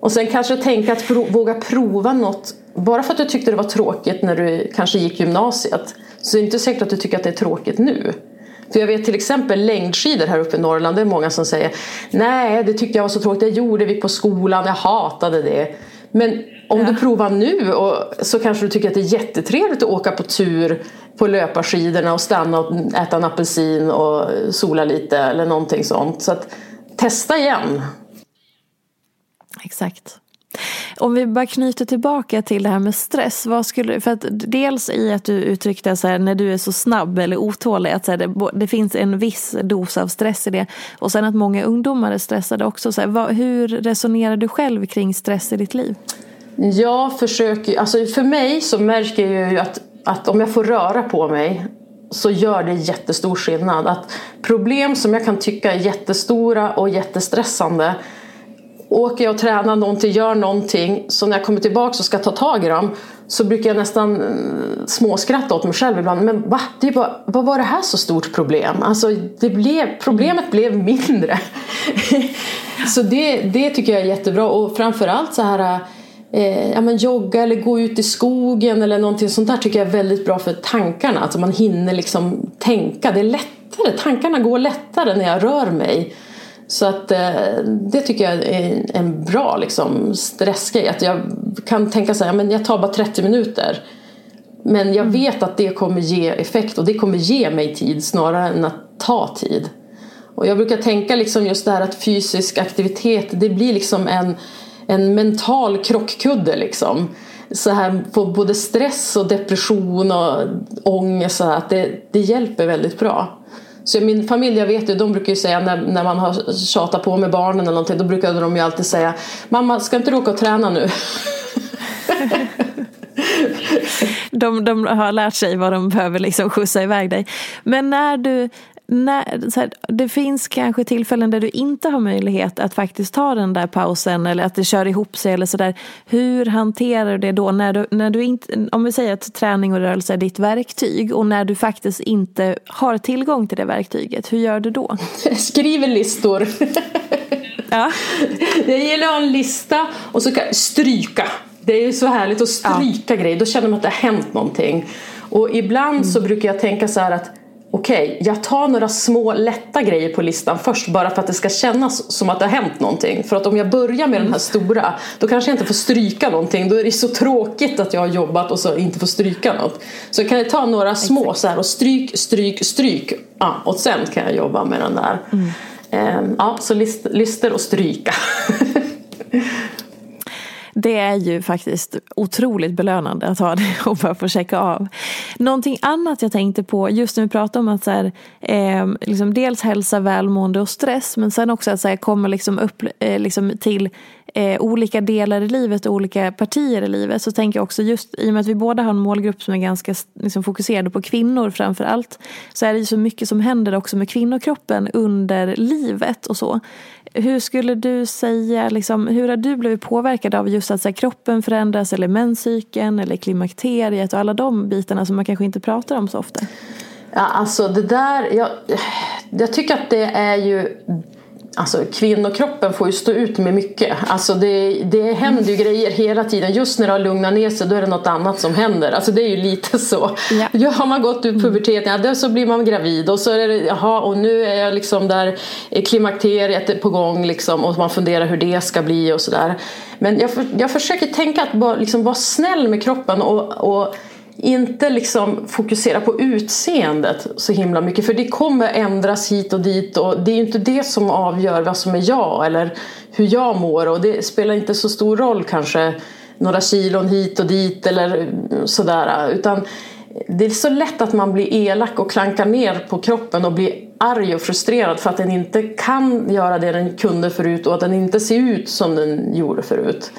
Och sen kanske tänka att pro våga prova något. Bara för att du tyckte det var tråkigt när du kanske gick gymnasiet så är det inte säkert att du tycker att det är tråkigt nu. För jag vet till exempel längdskidor här uppe i Norrland. Det är många som säger Nej, det tyckte jag var så tråkigt. Det gjorde vi på skolan. Jag hatade det. Men om ja. du provar nu och så kanske du tycker att det är jättetrevligt att åka på tur på löparskidorna och stanna och äta en apelsin och sola lite eller någonting sånt. Så att, testa igen. Exakt. Om vi bara knyter tillbaka till det här med stress. Vad skulle, för att dels i att du uttryckte så här, när du är så snabb eller otålig att så här, det, det, finns en viss dos av stress i det. Och sen att många ungdomar är stressade också. Så här, vad, hur resonerar du själv kring stress i ditt liv? Jag försöker, alltså för mig så märker jag ju att, att om jag får röra på mig så gör det jättestor skillnad. Att problem som jag kan tycka är jättestora och jättestressande åker jag och tränar någonting, gör någonting så när jag kommer tillbaka och ska ta tag i dem så brukar jag nästan eh, småskratta åt mig själv ibland. Men va? Det är bara, vad var det här så stort problem? Alltså, det blev, problemet blev mindre. [laughs] så det, det tycker jag är jättebra och framförallt så här eh, ja, men jogga eller gå ut i skogen eller någonting sånt där tycker jag är väldigt bra för tankarna. Alltså man hinner liksom tänka. Det är lättare, tankarna går lättare när jag rör mig. Så att eh, det tycker jag är en bra liksom, stressgrej. Att jag kan tänka så här, men jag tar bara 30 minuter. Men jag mm. vet att det kommer ge effekt och det kommer ge mig tid snarare än att ta tid. Och jag brukar tänka liksom just det här att fysisk aktivitet det blir liksom en, en mental krockkudde liksom. Så här på både stress och depression och ångest så här, att det, det hjälper väldigt bra. Så min familj, jag vet ju, de brukar ju säga när, när man har tjatat på med barnen eller någonting, då brukar de ju alltid säga Mamma, ska inte du åka och träna nu? [laughs] de, de har lärt sig vad de behöver liksom skjutsa iväg dig. Men när du, när, så här, det finns kanske tillfällen där du inte har möjlighet att faktiskt ta den där pausen eller att det kör ihop sig eller sådär. Hur hanterar du det då? När du, när du inte, om vi säger att träning och rörelse är ditt verktyg och när du faktiskt inte har tillgång till det verktyget, hur gör du då? [laughs] Skriver listor. ja. [laughs] Jag gillar att ha en lista och så kan stryka. Det är ju så härligt att stryka ja. grejer, då känner man att det har hänt någonting. Och ibland mm. så brukar jag tänka så här att okej, okay, jag tar några små lätta grejer på listan först bara för att det ska kännas som att det har hänt någonting. För att om jag börjar med den här stora, då kanske jag inte får stryka någonting. Då är det så tråkigt att jag har jobbat och så inte får stryka något. Så kan jag ta några små så här och stryk, stryk, stryk. Ja, och sen kan jag jobba med den där. Mm. Ehm, ja, så list, lister och stryka. [laughs] Det är ju faktiskt otroligt belönande att ha det [laughs] och bara få checka av. Någonting annat jag tänkte på just när vi pratade om att så här, eh, liksom dels hälsa, välmående och stress men sen också att så här, komma liksom upp eh, liksom till eh, olika delar i livet och olika partier i livet så tänker jag också just i och med att vi båda har en målgrupp som är ganska liksom, fokuserade på kvinnor framför allt så är det ju så mycket som händer också med kvinnokroppen under livet och så. Hur skulle du säga, liksom, hur har du blivit påverkad av just att så här, kroppen förändras eller menscykeln eller klimakteriet och alla de bitarna som man kanske inte pratar om så ofta? Ja, alltså det där, jag, jag tycker att det är ju Alltså kvinnokroppen får ju stå ut med mycket. Alltså det, det händer ju grejer hela tiden. Just när det har lugnat ner sig då är det något annat som händer. Alltså det är ju lite så. Ja. ja har man gått ur puberteten, ja, så blir man gravid och så är det, jaha och nu är jag liksom där klimakteriet på gång liksom och man funderar hur det ska bli och sådär. Men jag, jag försöker tänka att bara, liksom, vara snäll med kroppen och, och inte liksom fokusera på utseendet så himla mycket för det kommer ändras hit och dit och det är ju inte det som avgör vad som är jag eller hur jag mår och det spelar inte så stor roll kanske några kilon hit och dit eller sådär utan det är så lätt att man blir elak och klankar ner på kroppen och blir arg och frustrerad för att den inte kan göra det den kunde förut och att den inte ser ut som den gjorde förut.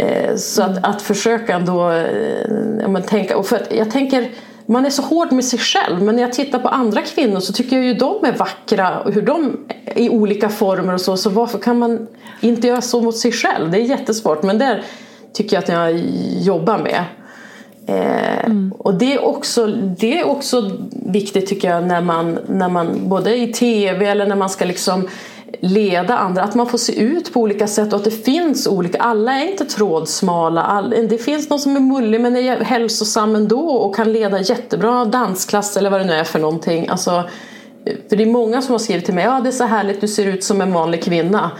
Eh, så att, att försöka ändå eh, ja, men tänka, och för att jag tänker man är så hård med sig själv men när jag tittar på andra kvinnor så tycker jag ju de är vackra och hur de i olika former och så så varför kan man inte göra så mot sig själv? Det är jättesvårt men där tycker jag att jag jobbar med. Eh, mm. Och det är, också, det är också viktigt tycker jag när man, när man både i tv eller när man ska liksom leda andra, att man får se ut på olika sätt och att det finns olika, alla är inte trådsmala, all, det finns någon som är mullig men är hälsosam ändå och kan leda jättebra dansklass eller vad det nu är för någonting. Alltså, för det är många som har skrivit till mig, ja det är så härligt, du ser ut som en vanlig kvinna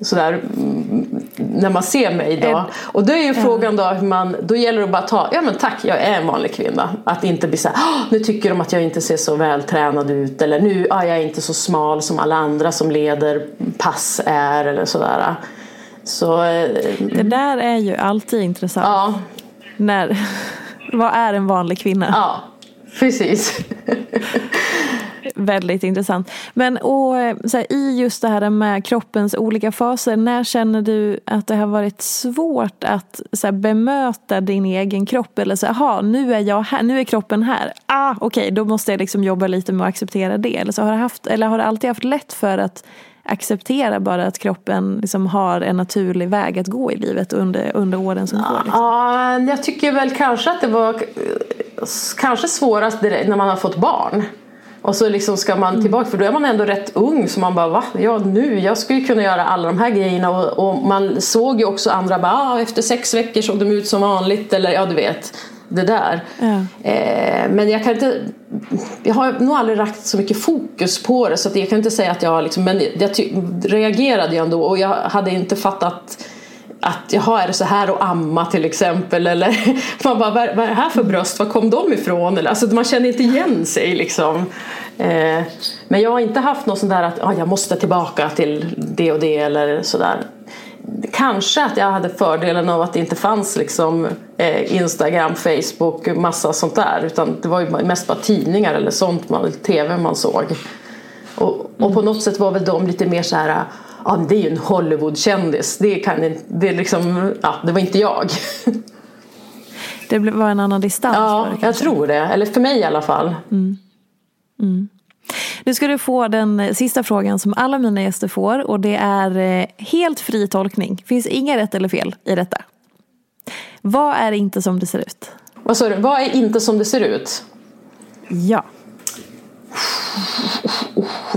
sådär mm, när man ser mig då. Och då är ju frågan då hur man, då gäller det att bara ta, ja men tack jag är en vanlig kvinna. Att inte bli såhär, nu tycker de att jag inte ser så vältränad ut eller nu är jag inte så smal som alla andra som leder pass är eller sådär. Så, eh, det där är ju alltid intressant. Ja. När, [laughs] vad är en vanlig kvinna? Ja, precis. [laughs] Väldigt intressant. Men och, eh, så här, i just det här med kroppens olika faser, när känner du att det har varit svårt att så här, bemöta din egen kropp? Eller så här, nu är jag här, nu är kroppen här. Ah, Okej, okay, då måste jag liksom jobba lite med att acceptera det. Eller, så har, du haft, eller har du alltid haft lätt för att acceptera bara att kroppen liksom har en naturlig väg att gå i livet under, under åren som går? Liksom? Ja, jag tycker väl kanske att det var eh, kanske svårast när man har fått barn. Och så liksom ska man tillbaka, för då är man ändå rätt ung så man bara va? Ja nu, jag skulle kunna göra alla de här grejerna och, och man såg ju också andra bara ah, efter sex veckor såg de ut som vanligt eller ja du vet det där. Ja. Eh, men jag kan inte jag har nog aldrig lagt så mycket fokus på det så att jag kan inte säga att jag liksom, men jag reagerade ju ändå och jag hade inte fattat att jaha, är det så här att amma till exempel? Eller [laughs] man bara, vad, vad är det här för bröst? Var kom de ifrån? Eller, alltså, man känner inte igen sig liksom. Eh, men jag har inte haft något sånt där att ah, jag måste tillbaka till det och det eller sådär. Kanske att jag hade fördelen av att det inte fanns liksom, eh, Instagram, Facebook, massa sånt där. Utan det var ju mest bara tidningar eller sånt, man, tv man såg. Och, och på något sätt var väl de lite mer så här ja, det är ju en Hollywoodkändis. Det, kan, det, liksom, ja, det var inte jag. [laughs] Det var en annan distans? Ja, det, jag tror det. Eller för mig i alla fall. Mm. Mm. Nu ska du få den sista frågan som alla mina gäster får och det är eh, helt fri tolkning. Det finns inga rätt eller fel i detta. Vad är inte som det ser ut? Vad sa du? Vad är inte som det ser ut? Ja.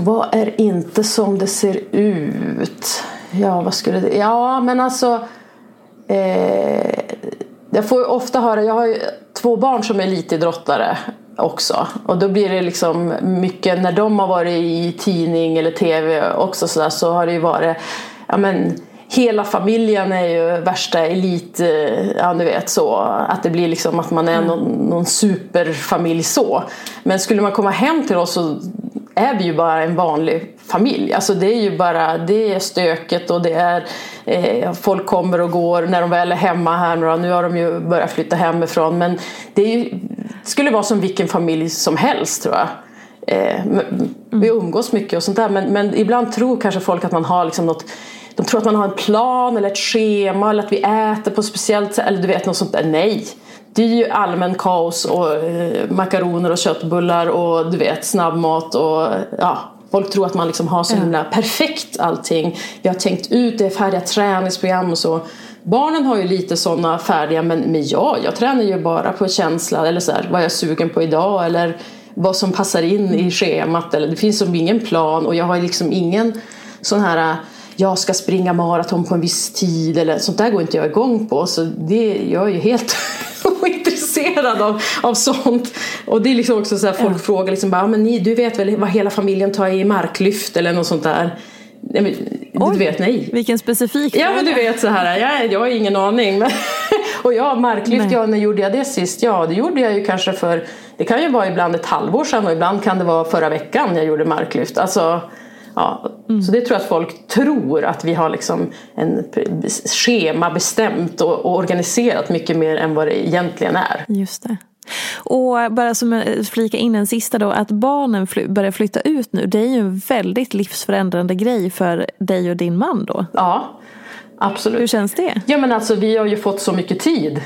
Vad är inte som det ser ut? Ja, vad skulle det... Ja, men alltså... Eh, jag får ju ofta höra... Jag har ju två barn som är elitidrottare också. Och då blir det liksom mycket... När de har varit i tidning eller tv också så, där, så har det ju varit... Ja, men, hela familjen är ju värsta elit, eh, ja du vet så, att det blir liksom att man är mm. någon, någon superfamilj så. Men skulle man komma hem till oss så är vi ju bara en vanlig familj. Alltså det är ju bara, det är stöket och det är eh, folk kommer och går när de väl är hemma här nu Nu har de ju börjat flytta hemifrån men det, ju, skulle vara som vilken familj som helst tror jag. Eh, vi umgås mycket och sånt där men, men ibland tror kanske folk att man har liksom något de tror att man har en plan eller ett schema eller att vi äter på ett speciellt sätt eller du vet något sånt där. Nej! Det är ju allmän kaos och eh, makaroner och köttbullar och du vet snabbmat och ja, Folk tror att man liksom har så himla perfekt allting. Vi har tänkt ut det färdiga träningsprogram och så. Barnen har ju lite sådana färdiga men, men ja, jag tränar ju bara på känsla eller så här, vad jag är sugen på idag eller vad som passar in i schemat. Eller, det finns som ingen plan och jag har liksom ingen sån här jag ska springa maraton på en viss tid eller sånt där går inte jag igång på. Så det, jag är ju helt ointresserad av, av sånt. Och det är liksom också så här, folk ja. frågar liksom bara, men ni, du vet väl vad hela familjen tar i marklyft eller något sånt där. Nej, men, Oj, du vet, nej. Vilken specifik Ja men du vet så här, jag, jag har ingen aning. Men [laughs] och ja, marklyft, ja, när gjorde jag det sist? Ja, det gjorde jag ju kanske för, det kan ju vara ibland ett halvår sedan och ibland kan det vara förra veckan jag gjorde marklyft. Alltså, Ja, mm. Så det tror jag att folk tror att vi har liksom en schema bestämt och, och organiserat mycket mer än vad det egentligen är. Just det. Och bara som flika in en sista då, att barnen fly börjar flytta ut nu, det är ju en väldigt livsförändrande grej för dig och din man då. Ja, absolut. Hur känns det? Ja men alltså vi har ju fått så mycket tid.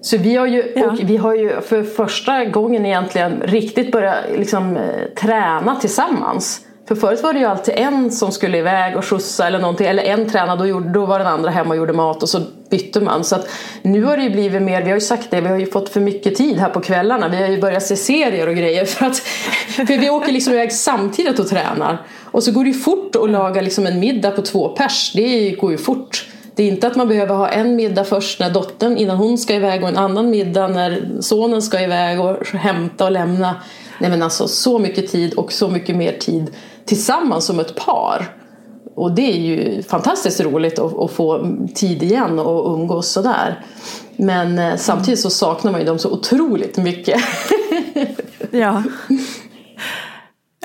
Så vi har ju, Ja. vi har ju för första gången egentligen riktigt börjat liksom, eh, träna tillsammans. För förut var det ju alltid en som skulle iväg och skjutsa eller någonting. Eller en tränade och gjorde, då var den andra hemma och gjorde mat och så bytte man. Så att nu har det ju blivit mer, vi har ju sagt det, vi har ju fått för mycket tid här på kvällarna. Vi har ju börjat se serier och grejer. För, att, [laughs] för vi åker liksom iväg samtidigt och tränar. Och så går det ju fort att laga liksom en middag på två pers. Det går ju fort. Det är inte att man behöver ha en middag först när dottern innan hon ska iväg och en annan middag när sonen ska iväg och hämta och lämna. Nej men alltså så mycket tid och så mycket mer tid tillsammans som ett par. Och det är ju fantastiskt roligt att, att få tid igen och umgås sådär. Men eh, samtidigt så saknar man ju dem så otroligt mycket. [laughs] Ja.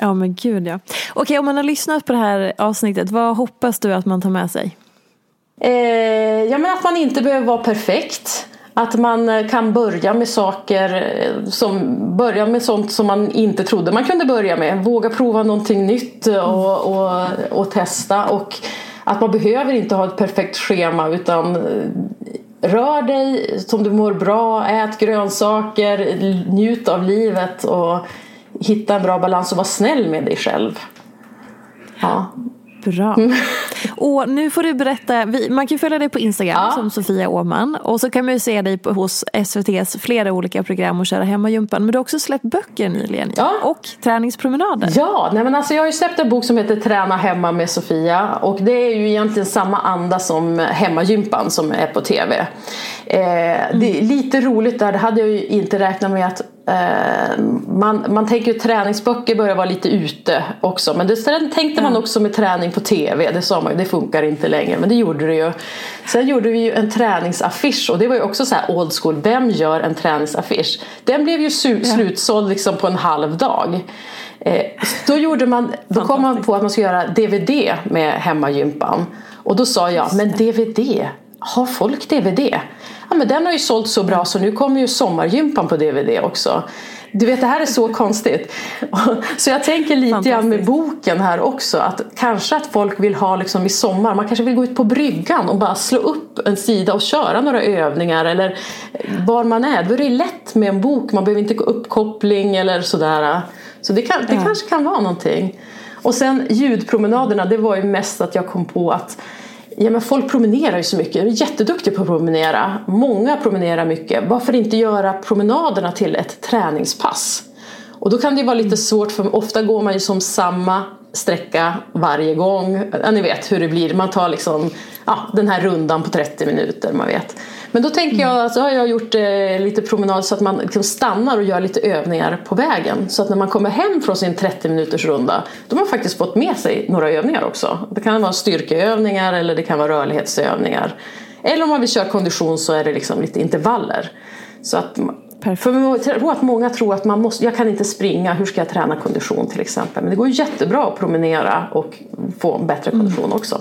Ja men gud ja. Okej om man har lyssnat på det här avsnittet, vad hoppas du att man tar med sig? Eh, ja, men att man inte behöver vara perfekt. Att man eh, kan börja med saker eh, som börja med sånt som man inte trodde man kunde börja med. Våga prova någonting nytt eh, och, och, och testa. Och att man behöver inte ha ett perfekt schema utan rör dig som du mår bra, ät grönsaker, njut av livet och hitta en bra balans och vara snäll med dig själv. Ja. Bra. [laughs] Och nu får du berätta, vi, man kan följa dig på Instagram Ja. som Sofia Åman och så kan man ju se dig på, hos SVTs flera olika program och köra hemmagympan. Men du har också släppt böcker nyligen Ja. och träningspromenader. Ja, nej men alltså jag har ju släppt en bok som heter Träna hemma med Sofia och det är ju egentligen samma anda som hemmagympan som är på tv. Eh, Det är lite roligt där, det hade jag ju inte räknat med att man, man tänker ju träningsböcker börjar vara lite ute också men det tänkte man också med träning på tv, det sa man ju, det funkar inte längre men det gjorde det ju. Sen gjorde vi ju en träningsaffisch och det var ju också så här old school, vem gör en träningsaffisch? Den blev ju su- slutsåld liksom på en halv dag. Eh, då, gjorde man, då kom man på att man skulle göra DVD med hemmagympan. Och då sa jag, men DVD, har folk DVD? Ja men den har ju sålt så bra så nu kommer ju sommargympan på DVD också. Du vet det här är så konstigt. [laughs] Så jag tänker lite grann med boken här också att kanske att folk vill ha liksom i sommar, man kanske vill gå ut på bryggan och bara slå upp en sida och köra några övningar eller var man är. Då är det lätt med en bok, man behöver inte gå uppkoppling eller sådär. Så det, kan, det kanske kan vara någonting. Och sen ljudpromenaderna, det var ju mest att jag kom på att Ja, men folk promenerar ju så mycket. De är jätteduktiga på att promenera. Många promenerar mycket. Varför inte göra promenaderna till ett träningspass? Och då kan det ju vara lite svårt för ofta går man ju som samma sträcka varje gång. Ja, ni vet hur det blir. Man tar liksom ja, den här rundan på 30 minuter. Man vet. Men då tänker jag, så har jag gjort eh, lite promenad så att man liksom stannar och gör lite övningar på vägen. Så att när man kommer hem från sin 30 minuters runda då har man faktiskt fått med sig några övningar också. Det kan vara styrkeövningar eller det kan vara rörlighetsövningar. Eller om man vill köra kondition så är det liksom lite intervaller. Så att, för att många tror att man måste, jag kan inte springa, hur ska jag träna kondition till exempel? Men det går jättebra att promenera och få en bättre kondition också.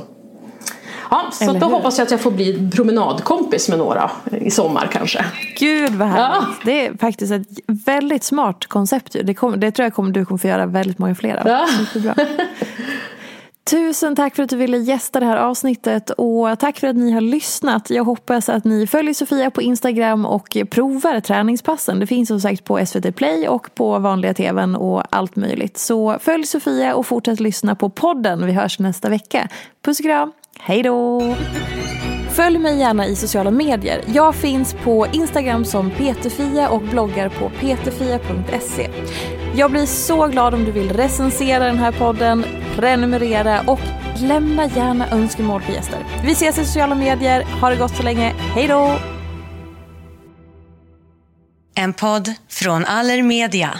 Ja, så Eller då hur? hoppas jag att jag får bli promenadkompis med några i sommar kanske. Gud vad härligt. Ja. Det är faktiskt ett väldigt smart koncept. Det, kom, det tror jag kommer, du kommer få göra väldigt många fler av. Ja. Superbra. [laughs] Tusen tack för att du ville gästa det här avsnittet och tack för att ni har lyssnat. Jag hoppas att ni följer Sofia på Instagram och provar träningspassen. Det finns som sagt på SVT Play och på vanliga tvn och allt möjligt. Så följ Sofia och fortsätt lyssna på podden. Vi hörs nästa vecka. Puss och kram. Hej då! Följ mig gärna i sociala medier. Jag finns på Instagram som peterfia och bloggar på peterfia.se. Jag blir så glad om du vill recensera den här podden, prenumerera och lämna gärna önskemål på gäster. Vi ses i sociala medier. Ha det gott så länge. Hej då! En podd från Allermedia.